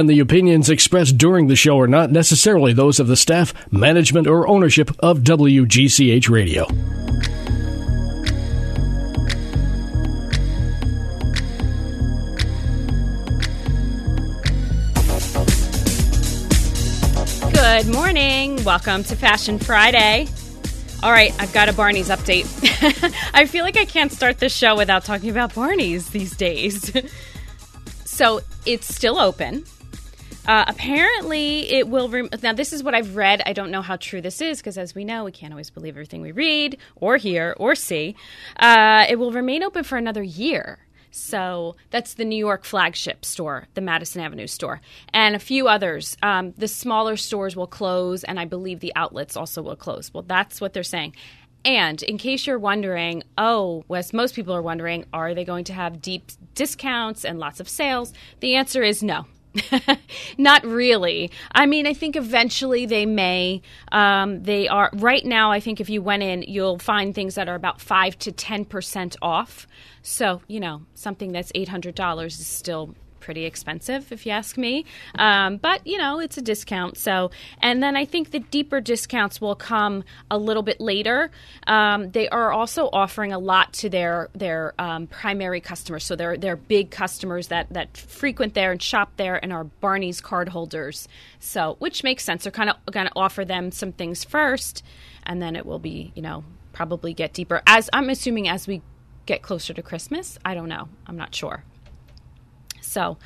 And the opinions expressed during the show are not necessarily those of the staff, management, or ownership of WGCH Radio. Good morning. Welcome to Fashion Friday. All right, I've got a Barney's update. I feel like I can't start the show without talking about Barney's these days. so it's still open. Uh, apparently, it will. Rem- now, this is what I've read. I don't know how true this is because, as we know, we can't always believe everything we read or hear or see. Uh, it will remain open for another year. So that's the New York flagship store, the Madison Avenue store, and a few others. Um, the smaller stores will close, and I believe the outlets also will close. Well, that's what they're saying. And in case you're wondering, oh, as most people are wondering, are they going to have deep discounts and lots of sales? The answer is no. Not really. I mean, I think eventually they may. Um, they are right now. I think if you went in, you'll find things that are about five to ten percent off. So you know, something that's eight hundred dollars is still pretty expensive, if you ask me. Um, but you know, it's a discount. So, and then I think the deeper discounts will come a little bit later. Um, they are also offering a lot to their their um, primary customers. So they're big customers that that frequent there and shop there and are Barney's card holders. So, which makes sense. They're kind of going to offer them some things first, and then it will be you know probably get deeper as I'm assuming as we get closer to Christmas. I don't know. I'm not sure. So,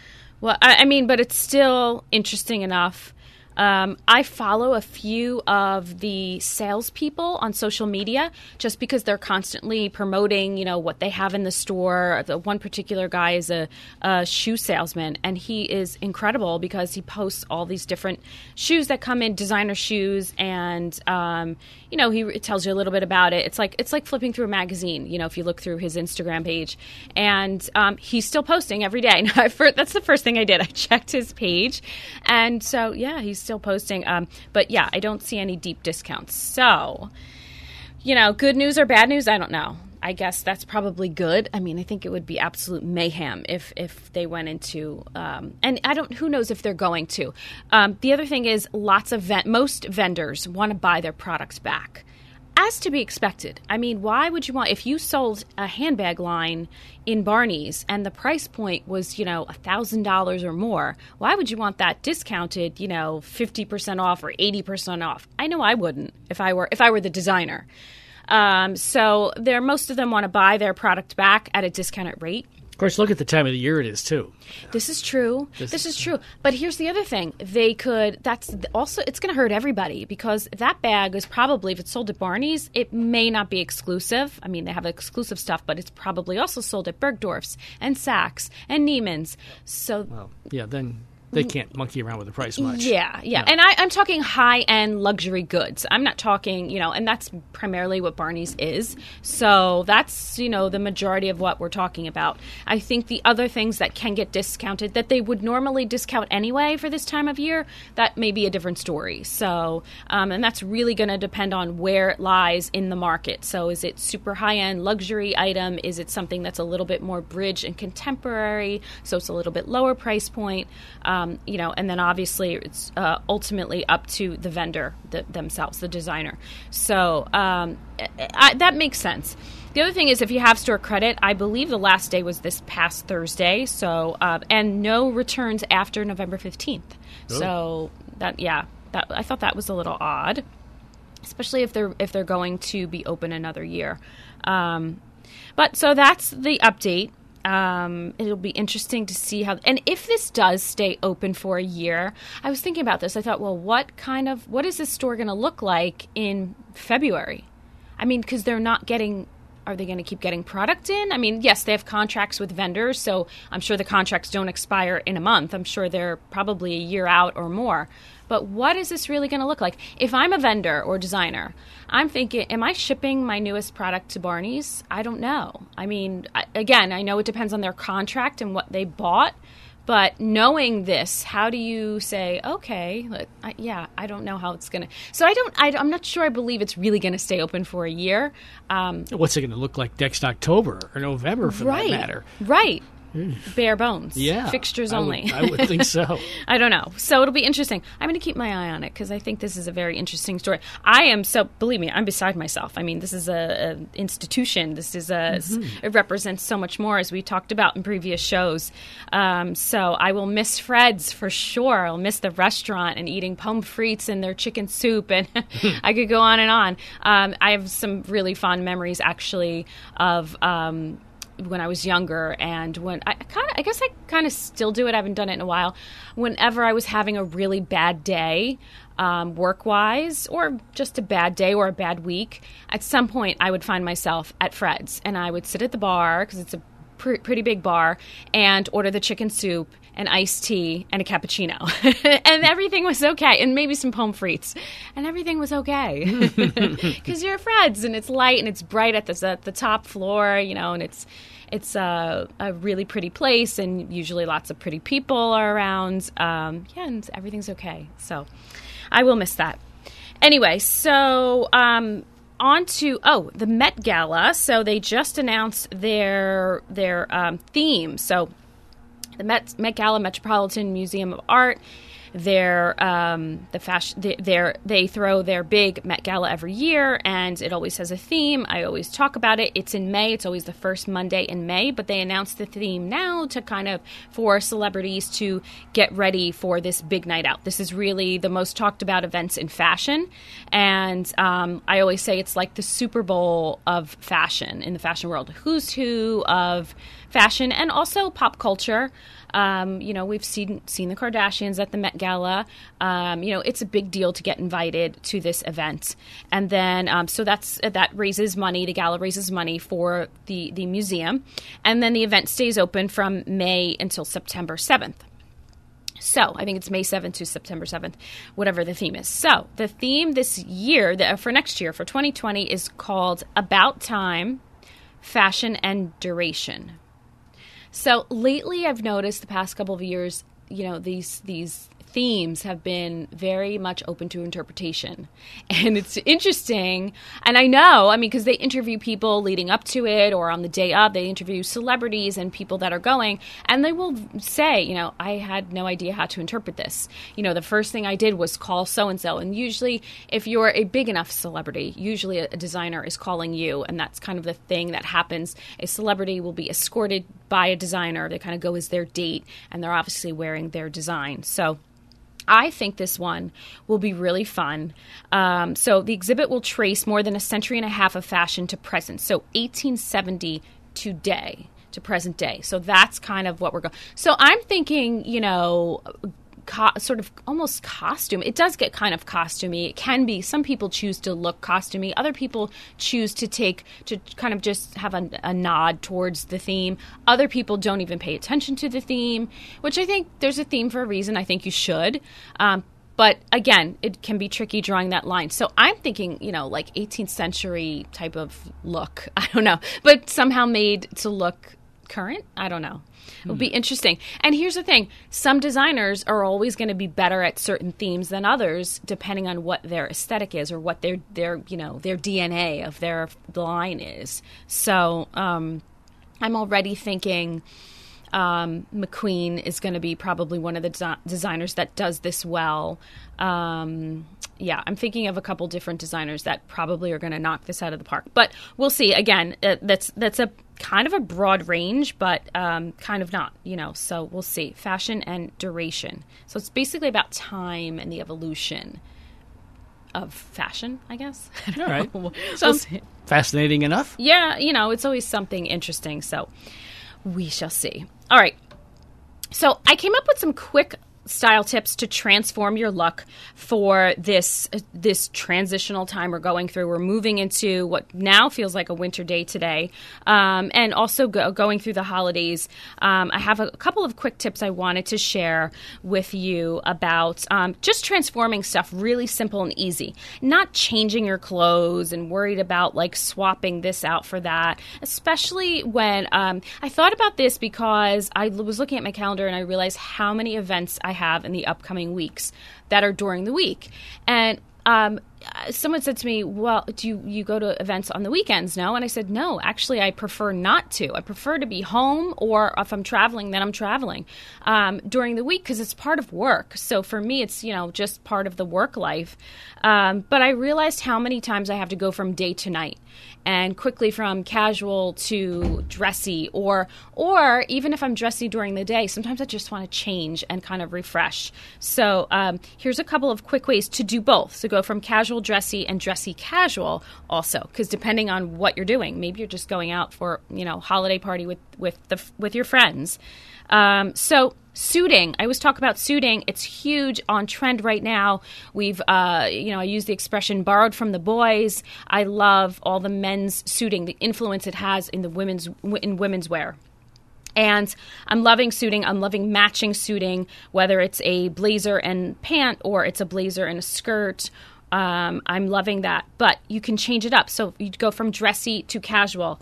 well, I, I mean, but it's still interesting enough. Um, I follow a few of the salespeople on social media just because they're constantly promoting, you know, what they have in the store. The one particular guy is a, a, shoe salesman, and he is incredible because he posts all these different shoes that come in, designer shoes, and um, you know, he tells you a little bit about it. It's like it's like flipping through a magazine, you know, if you look through his Instagram page, and um, he's still posting every day. that's the first thing I did. I checked his page, and so yeah, he's still posting. Um, but yeah, I don't see any deep discounts. So, you know, good news or bad news, I don't know. I guess that's probably good. I mean, I think it would be absolute mayhem if if they went into, um, and I don't. Who knows if they're going to. Um, the other thing is, lots of ven- most vendors want to buy their products back as to be expected. I mean, why would you want if you sold a handbag line in Barney's and the price point was, you know, thousand dollars or more? Why would you want that discounted, you know, fifty percent off or eighty percent off? I know I wouldn't if I were if I were the designer. Um, so there, most of them want to buy their product back at a discounted rate. Course, look at the time of the year it is too. This is true. This, this is true. But here's the other thing: they could. That's also it's going to hurt everybody because that bag is probably if it's sold at Barney's, it may not be exclusive. I mean, they have exclusive stuff, but it's probably also sold at Bergdorf's and Saks and Neiman's. So, well, yeah, then they can't monkey around with the price much. Yeah, yeah. No. And I, am talking high end luxury goods. I'm not talking, you know, and that's primarily what Barney's is. So that's, you know, the majority of what we're talking about. I think the other things that can get discounted that they would normally discount anyway for this time of year, that may be a different story. So, um, and that's really going to depend on where it lies in the market. So is it super high end luxury item? Is it something that's a little bit more bridge and contemporary? So it's a little bit lower price point. Um, um, you know, and then obviously it's uh, ultimately up to the vendor the, themselves, the designer. So um, I, that makes sense. The other thing is, if you have store credit, I believe the last day was this past Thursday. So, uh, and no returns after November fifteenth. So that, yeah, that I thought that was a little odd, especially if they're if they're going to be open another year. Um, but so that's the update. Um, it'll be interesting to see how, and if this does stay open for a year, I was thinking about this. I thought, well, what kind of, what is this store going to look like in February? I mean, because they're not getting, are they going to keep getting product in? I mean, yes, they have contracts with vendors, so I'm sure the contracts don't expire in a month. I'm sure they're probably a year out or more. But what is this really going to look like? If I'm a vendor or designer, I'm thinking, am I shipping my newest product to Barney's? I don't know. I mean, again, I know it depends on their contract and what they bought. But knowing this, how do you say, okay, I, yeah, I don't know how it's going to. So I don't, I, am not sure I believe it's really going to stay open for a year. Um, What's it going to look like next October or November for right, that matter? Right. Bare bones. Yeah, fixtures I would- only. I would think so. I don't know. So it'll be interesting. I'm going to keep my eye on it because I think this is a very interesting story. I am so believe me, I'm beside myself. I mean, this is a, a institution. This is a Mm-hmm. it represents so much more as we talked about in previous shows. Um, so I will miss Fred's for sure. I'll miss the restaurant and eating pommes frites and their chicken soup, and I could go on and on. Um, I have some really fond memories actually of. Um, when I was younger, and when I kind of, I guess I kind of still do it. I haven't done it in a while. Whenever I was having a really bad day, um, work wise, or just a bad day or a bad week, at some point I would find myself at Fred's, and I would sit at the bar because it's a pr- pretty big bar, and order the chicken soup. An iced tea and a cappuccino, and everything was okay, and maybe some pommes frites, and everything was okay because you're at Fred's and it's light and it's bright at the at the top floor, you know, and it's it's a, a really pretty place, and usually lots of pretty people are around. Um, yeah, and everything's okay. So I will miss that. Anyway, so um, on to oh the Met Gala. So they just announced their their um, theme. So the Met, Met Gala Metropolitan Museum of Art. Their um, the fashion they, their they throw their big Met Gala every year, and it always has a theme. I always talk about it. It's in May. It's always the first Monday in May, but they announced the theme now to kind of for celebrities to get ready for this big night out. This is really the most talked about events in fashion, and um, I always say it's like the Super Bowl of fashion in the fashion world. Who's who of fashion and also pop culture. Um, you know, we've seen seen the Kardashians at the Met Gala. Um, you know, it's a big deal to get invited to this event, and then um, so that's that raises money. The gala raises money for the the museum, and then the event stays open from May until September seventh. So I think it's May 7th to September 7th, whatever the theme is. So the theme this year, the, for next year, for 2020, is called About Time, Fashion and Duration. So lately, I've noticed the past couple of years, you know, these these themes have been very much open to interpretation, and it's interesting. And I know, I mean, because they interview people leading up to it, or on the day of, they interview celebrities and people that are going, and they will say, you know, I had no idea how to interpret this. You know, the first thing I did was call so and so, and usually, if you're a big enough celebrity, usually a, designer is calling you, and that's kind of the thing that happens. A celebrity will be escorted by a designer. They kind of go as their date, and they're obviously wearing their design. So. I think this one will be really fun. Um, so the exhibit will trace more than a century and a half of fashion to present. So 1870 today to present day. So that's kind of what we're going. So I'm thinking, you know. Co- sort of almost costume. It does get kind of costumey. It can be. Some people choose to look costumey. Other people choose to take to kind of just have a, a nod towards the theme. Other people don't even pay attention to the theme, which I think there's a theme for a reason. I think you should. Um, but again, it can be tricky drawing that line. So I'm thinking, you know, like 18th century type of look. I don't know, but somehow made to look current. I don't know. It'll be interesting. And here's the thing some designers are always going to be better at certain themes than others, depending on what their aesthetic is or what their, their you know, their DNA of their line is. So um, I'm already thinking um, McQueen is going to be probably one of the desi- designers that does this well. Um, yeah, I'm thinking of a couple different designers that probably are going to knock this out of the park. But we'll see. Again, uh, that's that's a kind of a broad range, but um, kind of not. You know, so we'll see. Fashion and duration. So it's basically about time and the evolution of fashion, I guess. All right. We'll fascinating enough. yeah, you know, it's always something interesting. So we shall see. All right. So I came up with some quick style tips to transform your look for this this transitional time we're going through. We're moving into what now feels like a winter day today, um, and also go, going through the holidays. Um, I have a couple of quick tips I wanted to share with you about um, just transforming stuff really simple and easy, not changing your clothes and worried about like swapping this out for that. Especially when um, I thought about this because I was looking at my calendar and I realized how many events I have in the upcoming weeks that are during the week. And um, someone said to me, "Well, do you, you go to events on the weekends?" No, and I said, "No, actually, I prefer not to. I prefer to be home, or if I'm traveling, then I'm traveling um, during the week because it's part of work. So for me, it's you know just part of the work life. Um, but I realized how many times I have to go from day to night, and quickly from casual to dressy or or even if I'm dressy during the day, sometimes I just want to change and kind of refresh. So um, here's a couple of quick ways to do both. So go from casual dressy and dressy casual also because depending on what you're doing, maybe you're just going out for you know holiday party with with the with your friends. Um, so suiting i always talk about suiting it's huge on trend right now we've uh, you know i use the expression borrowed from the boys i love all the men's suiting the influence it has in the women's in women's wear and I'm loving suiting. I'm loving matching suiting, whether it's a blazer and pant or it's a blazer and a skirt. Um, I'm loving that. But you can change it up. So you go from dressy to casual.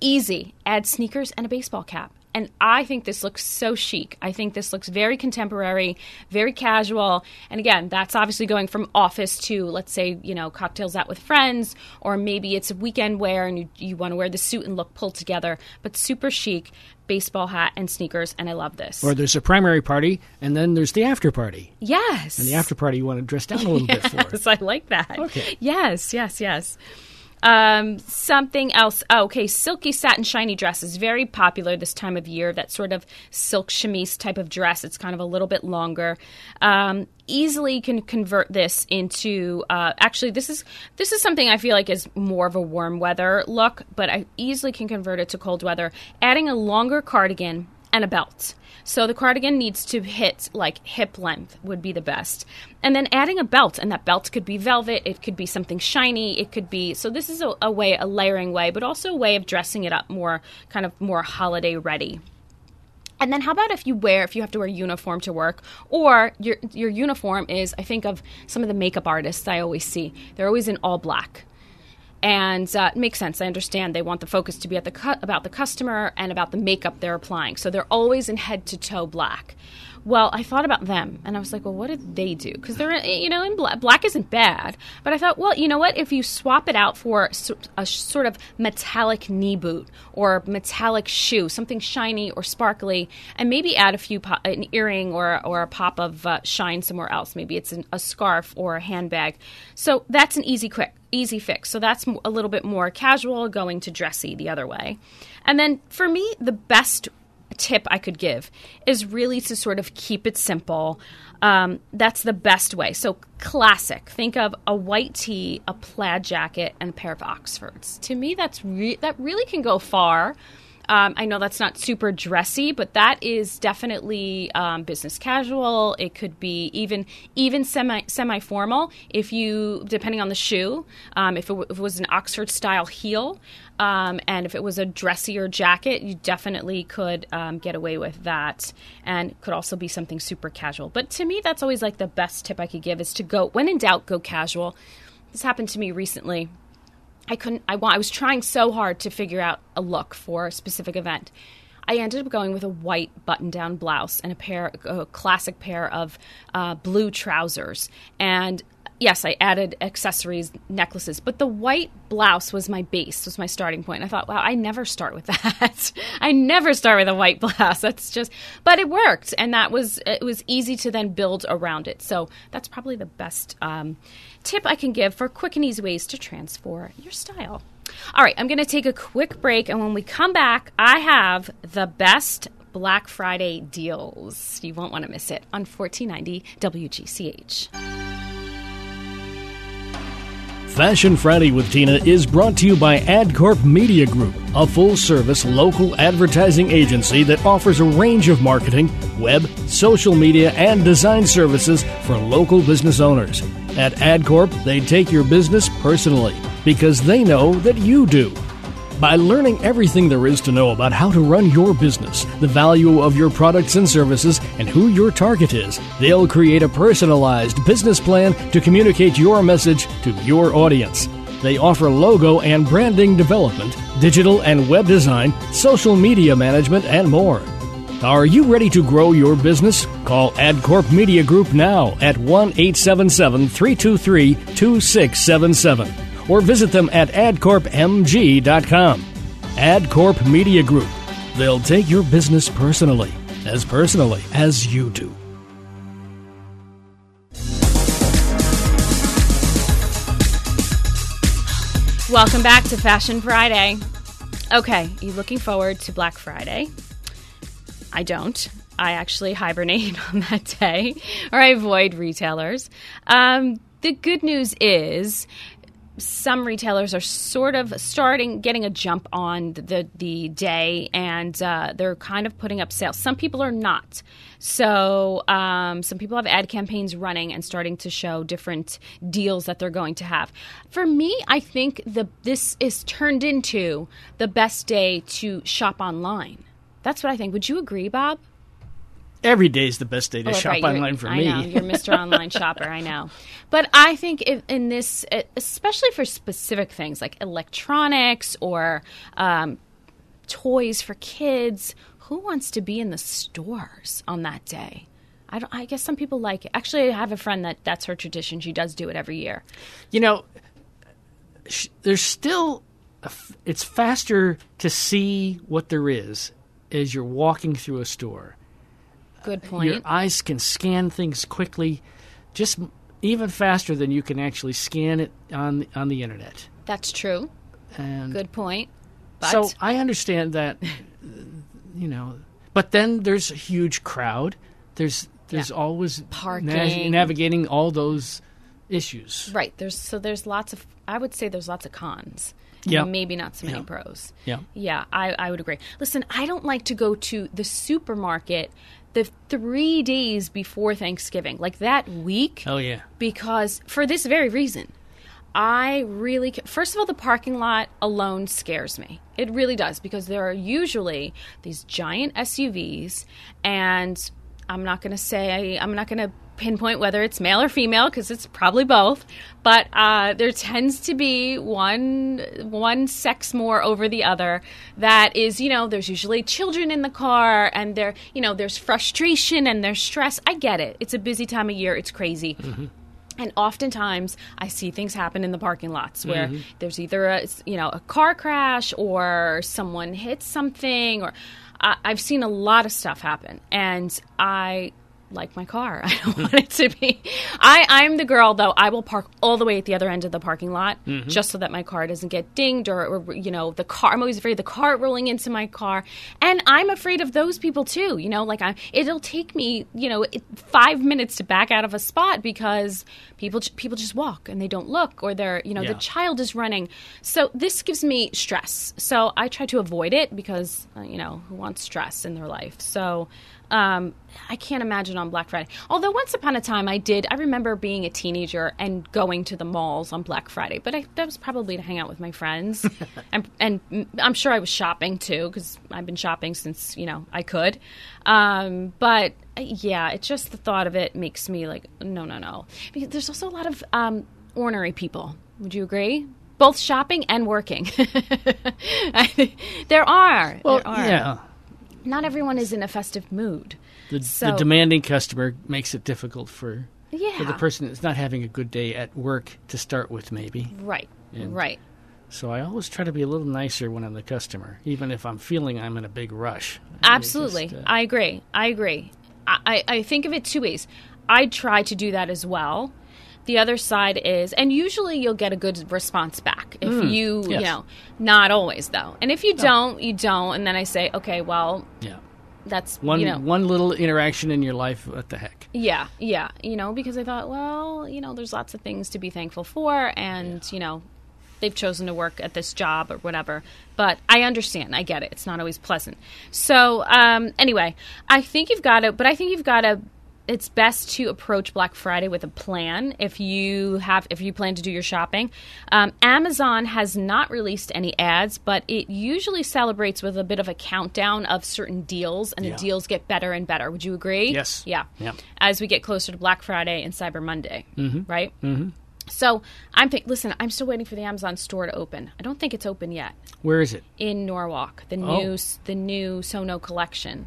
Easy. Add sneakers and a baseball cap. And I think this looks so chic. I think this looks very contemporary, very casual. And again, that's obviously going from office to, let's say, you know, cocktails out with friends, or maybe it's a weekend wear and you, you want to wear the suit and look pulled together, but super chic, baseball hat and sneakers. And I love this. Or there's a primary party and then there's the after party. Yes. And the after party you want to dress down a little yes, bit for. Yes, I like that. Okay. Yes, yes, yes. Um, something else. Oh, okay, silky satin shiny dress is very popular this time of year. That sort of silk chemise type of dress. It's kind of a little bit longer. Um, easily can convert this into. Uh, actually, this is this is something I feel like is more of a warm weather look, but I easily can convert it to cold weather. Adding a longer cardigan and a belt. So the cardigan needs to hit like hip length would be the best. And then adding a belt, and that belt could be velvet, it could be something shiny, it could be. So this is a, a way, a layering way, but also a way of dressing it up more, kind of more holiday ready. And then how about if you wear if you have to wear uniform to work or your your uniform is I think of some of the makeup artists I always see. They're always in all black and uh, it makes sense. I understand they want the focus to be at the cu- about the customer and about the makeup they're applying. So they're always in head to toe black. Well, I thought about them and I was like, well, what did they do? Because they're, you know, in black, black isn't bad. But I thought, well, you know what? If you swap it out for a sort of metallic knee boot or metallic shoe, something shiny or sparkly, and maybe add a few an earring or or a pop of uh, shine somewhere else. Maybe it's an, a scarf or a handbag. So that's an easy quick easy fix. So that's a little bit more casual, going to dressy the other way. And then for me, the best tip I could give is really to sort of keep it simple. Um, that's the best way. So, classic. Think of a white tee, a plaid jacket, and a pair of Oxfords. To me, that's re- that really can go far. Um, I know that's not super dressy, but that is definitely um, business casual. It could be even even semi semi formal if you depending on the shoe. Um, if, it w- if, it was an Oxford style heel, um, and if it was a dressier jacket, you definitely could um, get away with that, and could also be something super casual. But to me, that's always like the best tip I could give is to go when in doubt, go casual. This happened to me recently. I couldn't. I want. I was trying so hard to figure out a look for a specific event. I ended up going with a white button-down blouse and a pair, a classic pair of uh, blue trousers. And yes, I added accessories, necklaces, but the white blouse was my base, was my starting point. I thought, wow, I never start with that. I never start with a white blouse. That's just, but it worked, and that was it was easy to then build around it. So that's probably the best um, tip I can give for quick and easy ways to transform your style. All right, I'm going to take a quick break, and when we come back, I have the best Black Friday deals. You won't want to miss it on 1490 WGCH. Fashion Friday with Tina is brought to you by AdCorp Media Group, a full service local advertising agency that offers a range of marketing, web, social media, and design services for local business owners. At AdCorp, they take your business personally because they know that you do. By learning everything there is to know about how to run your business, the value of your products and services, and who your target is, they'll create a personalized business plan to communicate your message to your audience. They offer logo and branding development, digital and web design, social media management, and more. Are you ready to grow your business? Call AdCorp Media Group now at 1 877 323 2677 or visit them at adcorpmg.com. AdCorp Media Group. They'll take your business personally, as personally as you do. Welcome back to Fashion Friday. Okay, you looking forward to Black Friday? I don't. I actually hibernate on that day, or I avoid retailers. Um, the good news is some retailers are sort of starting getting a jump on the the day and uh, they're kind of putting up sales some people are not so um, some people have ad campaigns running and starting to show different deals that they're going to have for me i think the this is turned into the best day to shop online that's what i think would you agree bob Every day is the best day to Oh, shop right, you're- online for I me. know you're Mr. Online Shopper. I know, but I think if, in this, especially for specific things like electronics or um, toys for kids, who wants to be in the stores on that day? I, don't, I guess some people like it. Actually, I have a friend that that's her tradition. She does do it every year. you know, sh- there's still, a f- it's faster to see what there is as you're walking through a store. Good uh, point. Your eyes can scan things quickly, just even faster than you can actually scan it on on the internet. that's true. And Good point. But so I understand that, you know, but then there's a huge crowd. There's there's Yeah. always Parking. navigating all those issues. right there's so there's lots of I would say there's lots of cons. Yeah. Maybe not so many Yeah. pros. Yeah. Yeah, I, I would agree. Listen, I don't like to go to the supermarket the three days before Thanksgiving, like that week, Oh yeah. because for this very reason. I really, first of all, the parking lot alone scares me. It really does because there are usually these giant SUVs, and I'm not going to say, I'm not going to pinpoint whether it's male or female because it's probably both, but uh, there tends to be one one sex more over the other. That is, you know, there's usually children in the car, and there, you know, there's frustration and there's stress. I get it. It's a busy time of year. It's crazy. And oftentimes, I see things happen in the parking lots where there's either a you know a car crash or someone hits something, or I, I've seen a lot of stuff happen. And I like my car. I don't want it to be. I I'm the girl though. I will park all the way at the other end of the parking lot just so that my car doesn't get dinged or, or you know the car. I'm always afraid of the car rolling into my car, and I'm afraid of those people too. You know, like I it'll take me you know five minutes to back out of a spot because people people just walk and they don't look or they're you know Yeah. the child is running. So this gives me stress. So I try to avoid it because uh, you know who wants stress in their life. So um, I can't imagine on Black Friday. Although once upon a time I did. I remember being a teenager and going to the malls on Black Friday, but I, that was probably to hang out with my friends, and and I'm sure I was shopping too because I've been shopping since you know I could. Um, but yeah, it's just the thought of it makes me like no, no, no. Because there's also a lot of um, ornery people. Would you agree? Both shopping and working. There are. Well, there are. yeah. Not everyone is in a festive mood. The, So- the demanding customer makes it difficult for Yeah. for the person that's not having a good day at work to start with, maybe. Right. And- right. So I always try to be a little nicer when I'm the customer, even if I'm feeling I'm in a big rush. Absolutely. Just, uh, I agree. I agree. I, I I think of it two ways. I try to do that as well. The other side is, and usually you'll get a good response back if you, you yes. know, not always though. And if you don't, you don't. And then I say, okay, well, yeah. that's One you know, one little interaction in your life, what the heck? Yeah, yeah, you know, because I thought, well, you know, there's lots of things to be thankful for, and you know, they've chosen to work at this job or whatever. But I understand, I get it. It's not always pleasant. So um, anyway, I think you've got to, but I think you've got to. It's best to approach Black Friday with a plan if you have if you plan to do your shopping. Um, Amazon has not released any ads, but it usually celebrates with a bit of a countdown of certain deals, and Yeah. the deals get better and better. Would you agree? Yes. Yeah. Yeah. As we get closer to Black Friday and Cyber Monday, mm-hmm. right? Mm-hmm. So I'm think. Listen, I'm still waiting for the Amazon store to open. I don't think it's open yet Where is it? in Norwalk. The Oh. new the new Sono collection.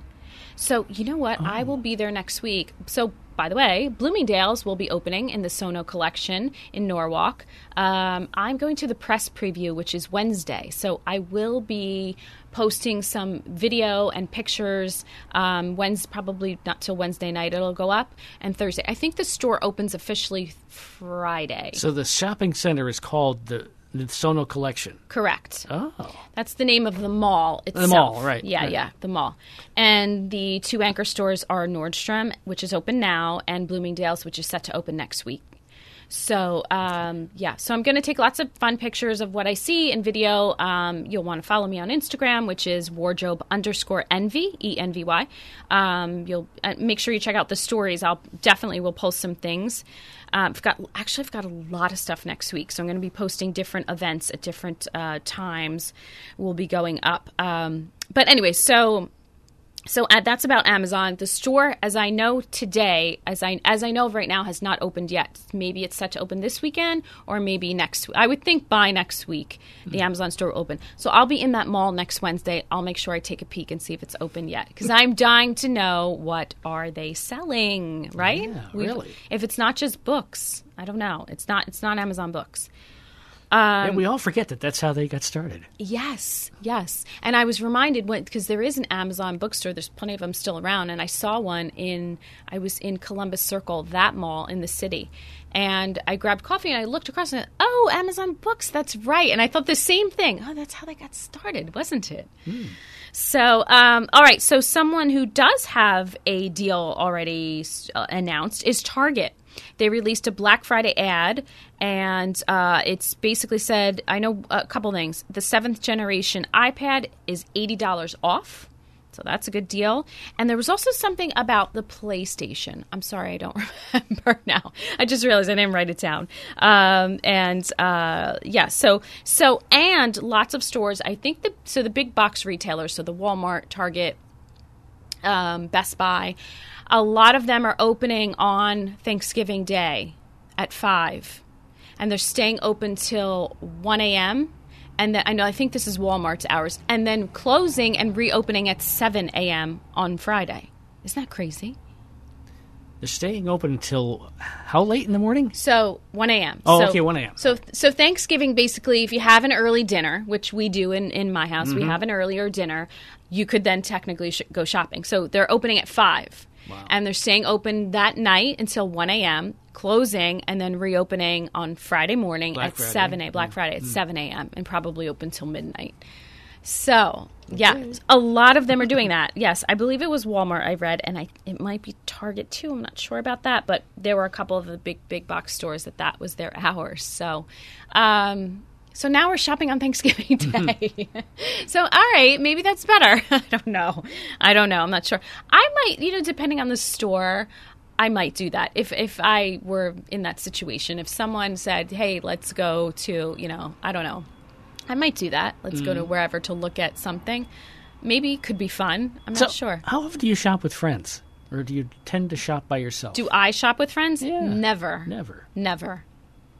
So you know what? I will be there next week. So by the way, Bloomingdale's will be opening in the Sono collection in Norwalk. Um, I'm going to the press preview, which is Wednesday. So I will be posting some video and pictures. Um, Wednesday, probably not till Wednesday night. It'll go up, and Thursday. I think the store opens officially Friday. So the shopping center is called the the Sono Collection. Correct. Oh, That's the name of the mall itself. The mall, right, Yeah, right. yeah, the mall. And the two anchor stores are Nordstrom, which is open now, and Bloomingdale's, which is set to open next week. So, um, yeah, so I'm going to take lots of fun pictures of what I see in video. Um, you'll want to follow me on Instagram, which is wardrobe underscore envy, E N V Y. Um, you'll uh, make sure you check out the stories. I'll definitely will post some things. Um, I've got actually I've got a lot of stuff next week, so I'm going to be posting different events at different uh, times. Will be going up. Um, but anyway, so so uh, that's about Amazon. The store, as I know today, as I as I know of right now, has not opened yet. Maybe it's set to open this weekend, or maybe next. I would think by next week the Amazon store will open. So I'll be in that mall next Wednesday. I'll make sure I take a peek and see if it's open yet, because I'm dying to know what are they selling. Right? Yeah, really. If it's not just books, I don't know. It's not. It's not Amazon books. And we all forget that that's how they got started. Yes, yes. And I was reminded when because there is an Amazon bookstore. There's plenty of them still around, and I saw one in. I was in Columbus Circle, that mall in the city, and I grabbed coffee and I looked across and oh, Amazon Books. That's right. And I thought the same thing. Oh, that's how they got started, wasn't it? So, um, all right. So, someone who does have a deal already uh, announced is Target. They released a Black Friday ad, and uh, it's basically said, I know a couple things. The seventh generation iPad is $80 off. So that's a good deal. And there was also something about the PlayStation. I'm sorry, I don't remember now. I just realized I didn't write it down. Um, and uh, yeah, so so and lots of stores. I think the so the big box retailers, so the Walmart, Target, um, Best Buy, a lot of them are opening on Thanksgiving Day at five, and they're staying open till one a.m. And then I know I think this is Walmart's hours, and then closing and reopening at seven a.m. on Friday. Isn't that crazy? They're staying open until how late in the morning? So 1 a.m. Oh, so, okay, 1 a.m. So so Thanksgiving basically, if you have an early dinner, which we do in in my house, Mm-hmm. we have an earlier dinner. You could then technically sh- go shopping. So they're opening at five, and they're staying open that night until 1 a.m. Closing and then reopening on Friday morning Black at Friday. 7 a.m. Black Friday at 7 a.m. and probably open till midnight. So yeah, a lot of them are doing that. Yes, I believe it was Walmart. I read, and I it might be Target too. I'm not sure about that, but there were a couple of the big big box stores that that was their hours. So, um, so now we're shopping on Thanksgiving Day. so all right, maybe that's better. I don't know. I don't know. I'm not sure. I might, you know, depending on the store. I might do that if if I were in that situation. If someone said, "Hey, let's go to," you know, I don't know, I might do that. Let's go to Mm-hmm. wherever to look at something. Maybe could be fun. I'm So, not sure. How often do you shop with friends, or do you tend to shop by yourself? Do I shop with friends? Yeah. Never. Never. Never.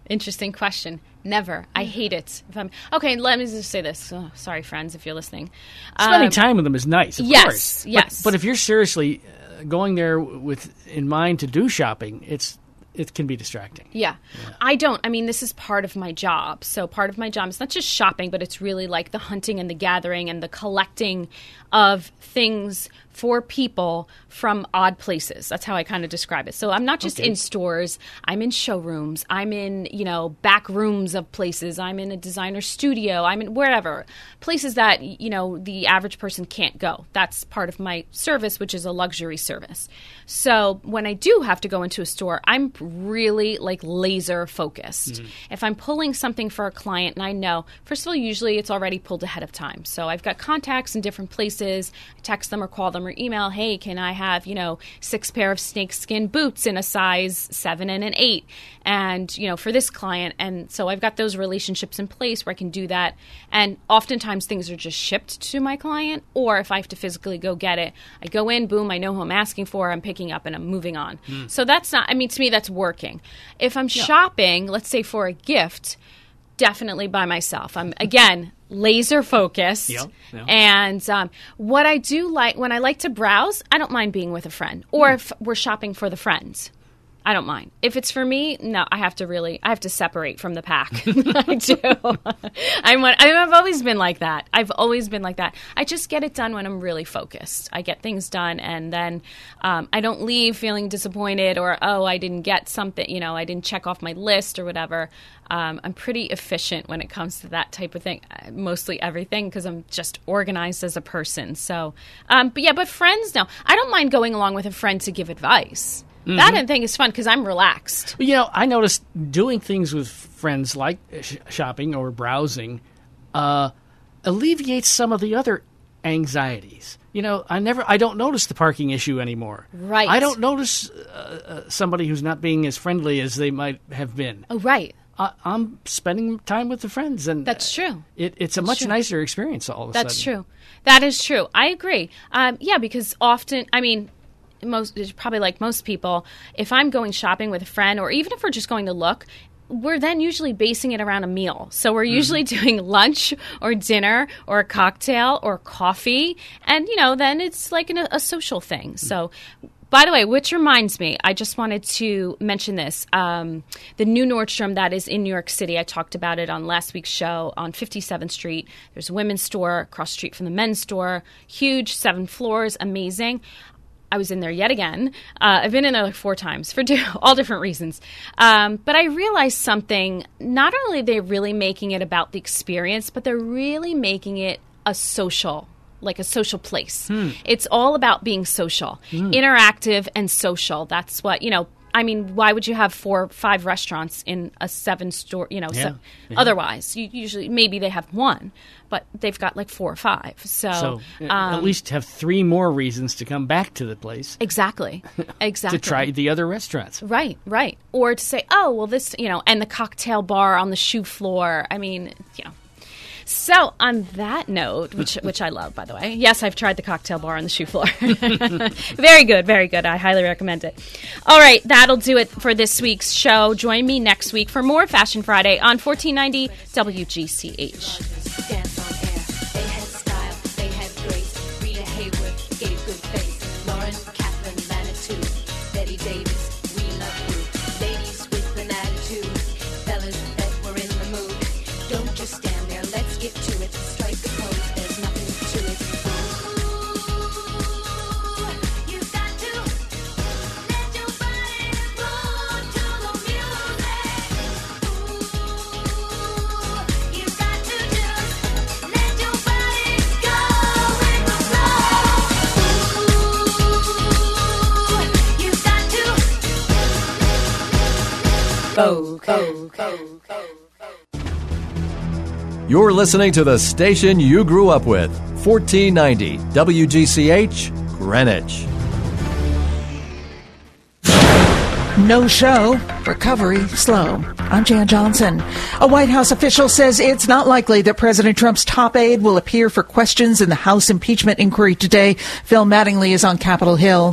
Interesting question. Never. I hate it. If I'm okay, let me just say this. Oh, sorry, friends, if you're listening. Spending Um, time with them is nice, of yes, course. Yes. But, if you're seriously uh, going there with in mind to do shopping, it's it can be distracting. Yeah. I don't. I mean, this is part of my job. So, part of my job is not just shopping, but it's really like the hunting and the gathering and the collecting of things for people from odd places. That's how I kind of describe it. So, I'm not just Okay. in stores, I'm in showrooms, I'm in, you know, back rooms of places, I'm in a designer studio, I'm in wherever. Places that, you know, the average person can't go. That's part of my service, which is a luxury service. So, when I do have to go into a store, I'm really like laser focused. Mm-hmm. If I'm pulling something for a client and I know, first of all, usually it's already pulled ahead of time. So I've got contacts in different places. I text them or call them or email, hey, can I have, you know, six pair of snakeskin boots in a size seven and an eight? And, you know, for this client. And so I've got those relationships in place where I can do that. And oftentimes things are just shipped to my client, or if I have to physically go get it, I go in, boom, I know who I'm asking for, I'm picking up, and I'm moving on. Hmm. So that's not, I mean, to me, that's working. If I'm shopping, let's say for a gift, definitely by myself. I'm again laser focused. And um, what I do like when I like to browse, I don't mind being with a friend, or if we're shopping for the friends. I don't mind. If it's for me, no, I have to really, I have to separate from the pack. I do. I'm, one, I've always been like that. I've always been like that. I just get it done when I'm really focused. I get things done, and then um, I don't leave feeling disappointed or oh, I didn't get something. You know, I didn't check off my list or whatever. Um, I'm pretty efficient when it comes to that type of thing. Uh, Mostly everything because I'm just organized as a person. So, um, but yeah, but friends, no, I don't mind going along with a friend to give advice. That I think is fun because I'm relaxed. You know, I noticed doing things with friends like sh- shopping or browsing uh, alleviates some of the other anxieties. You know, I never, I don't notice the parking issue anymore. Right. I don't notice uh, uh, somebody who's not being as friendly as they might have been. Oh, right. I, I'm spending time with the friends, and That's true. It, it's a much true. nicer experience all of a That's sudden. true. That is true. I agree. Um, yeah, because often, I mean, most probably like most people, if I'm going shopping with a friend, or even if we're just going to look, we're then usually basing it around a meal. So we're usually doing lunch or dinner or a cocktail or coffee, and you know, then it's like an, a social thing. So. By the way, which reminds me, I just wanted to mention this. Um, the new Nordstrom that is in New York City, I talked about it on last week's show on 57th Street. There's a women's store across the street from the men's store. Huge, seven floors, amazing. I was in there yet again. Uh, I've been in there like four times for all different reasons. Um, but I realized something. Not only are they really making it about the experience, but they're really making it a social, like a social place. It's all about being social, interactive, and social. That's what, you know. I mean, why would you have four, five restaurants in a seven store? You know, Yeah, so, yeah. otherwise, you usually maybe they have one, but they've got like four or five. So, So um, at least have three more reasons to come back to the place Exactly. Exactly. to try the other restaurants. Right, right. Or to say, oh, well, this, you know, and the cocktail bar on the shoe floor. I mean, you know. So, on that note, which which I love, by the way, yes, I've tried the cocktail bar on the shoe floor. very good, very good. I highly recommend it. All right, that'll do it for this week's show. Join me next week for more Fashion Friday on 1490 WGCH. You're listening to the station you grew up with, 1490 WGCH, Greenwich. No show, recovery slow. I'm Jan Johnson. A White House official says it's not likely that President Trump's top aide will appear for questions in the House impeachment inquiry today. Phil Mattingly is on Capitol Hill.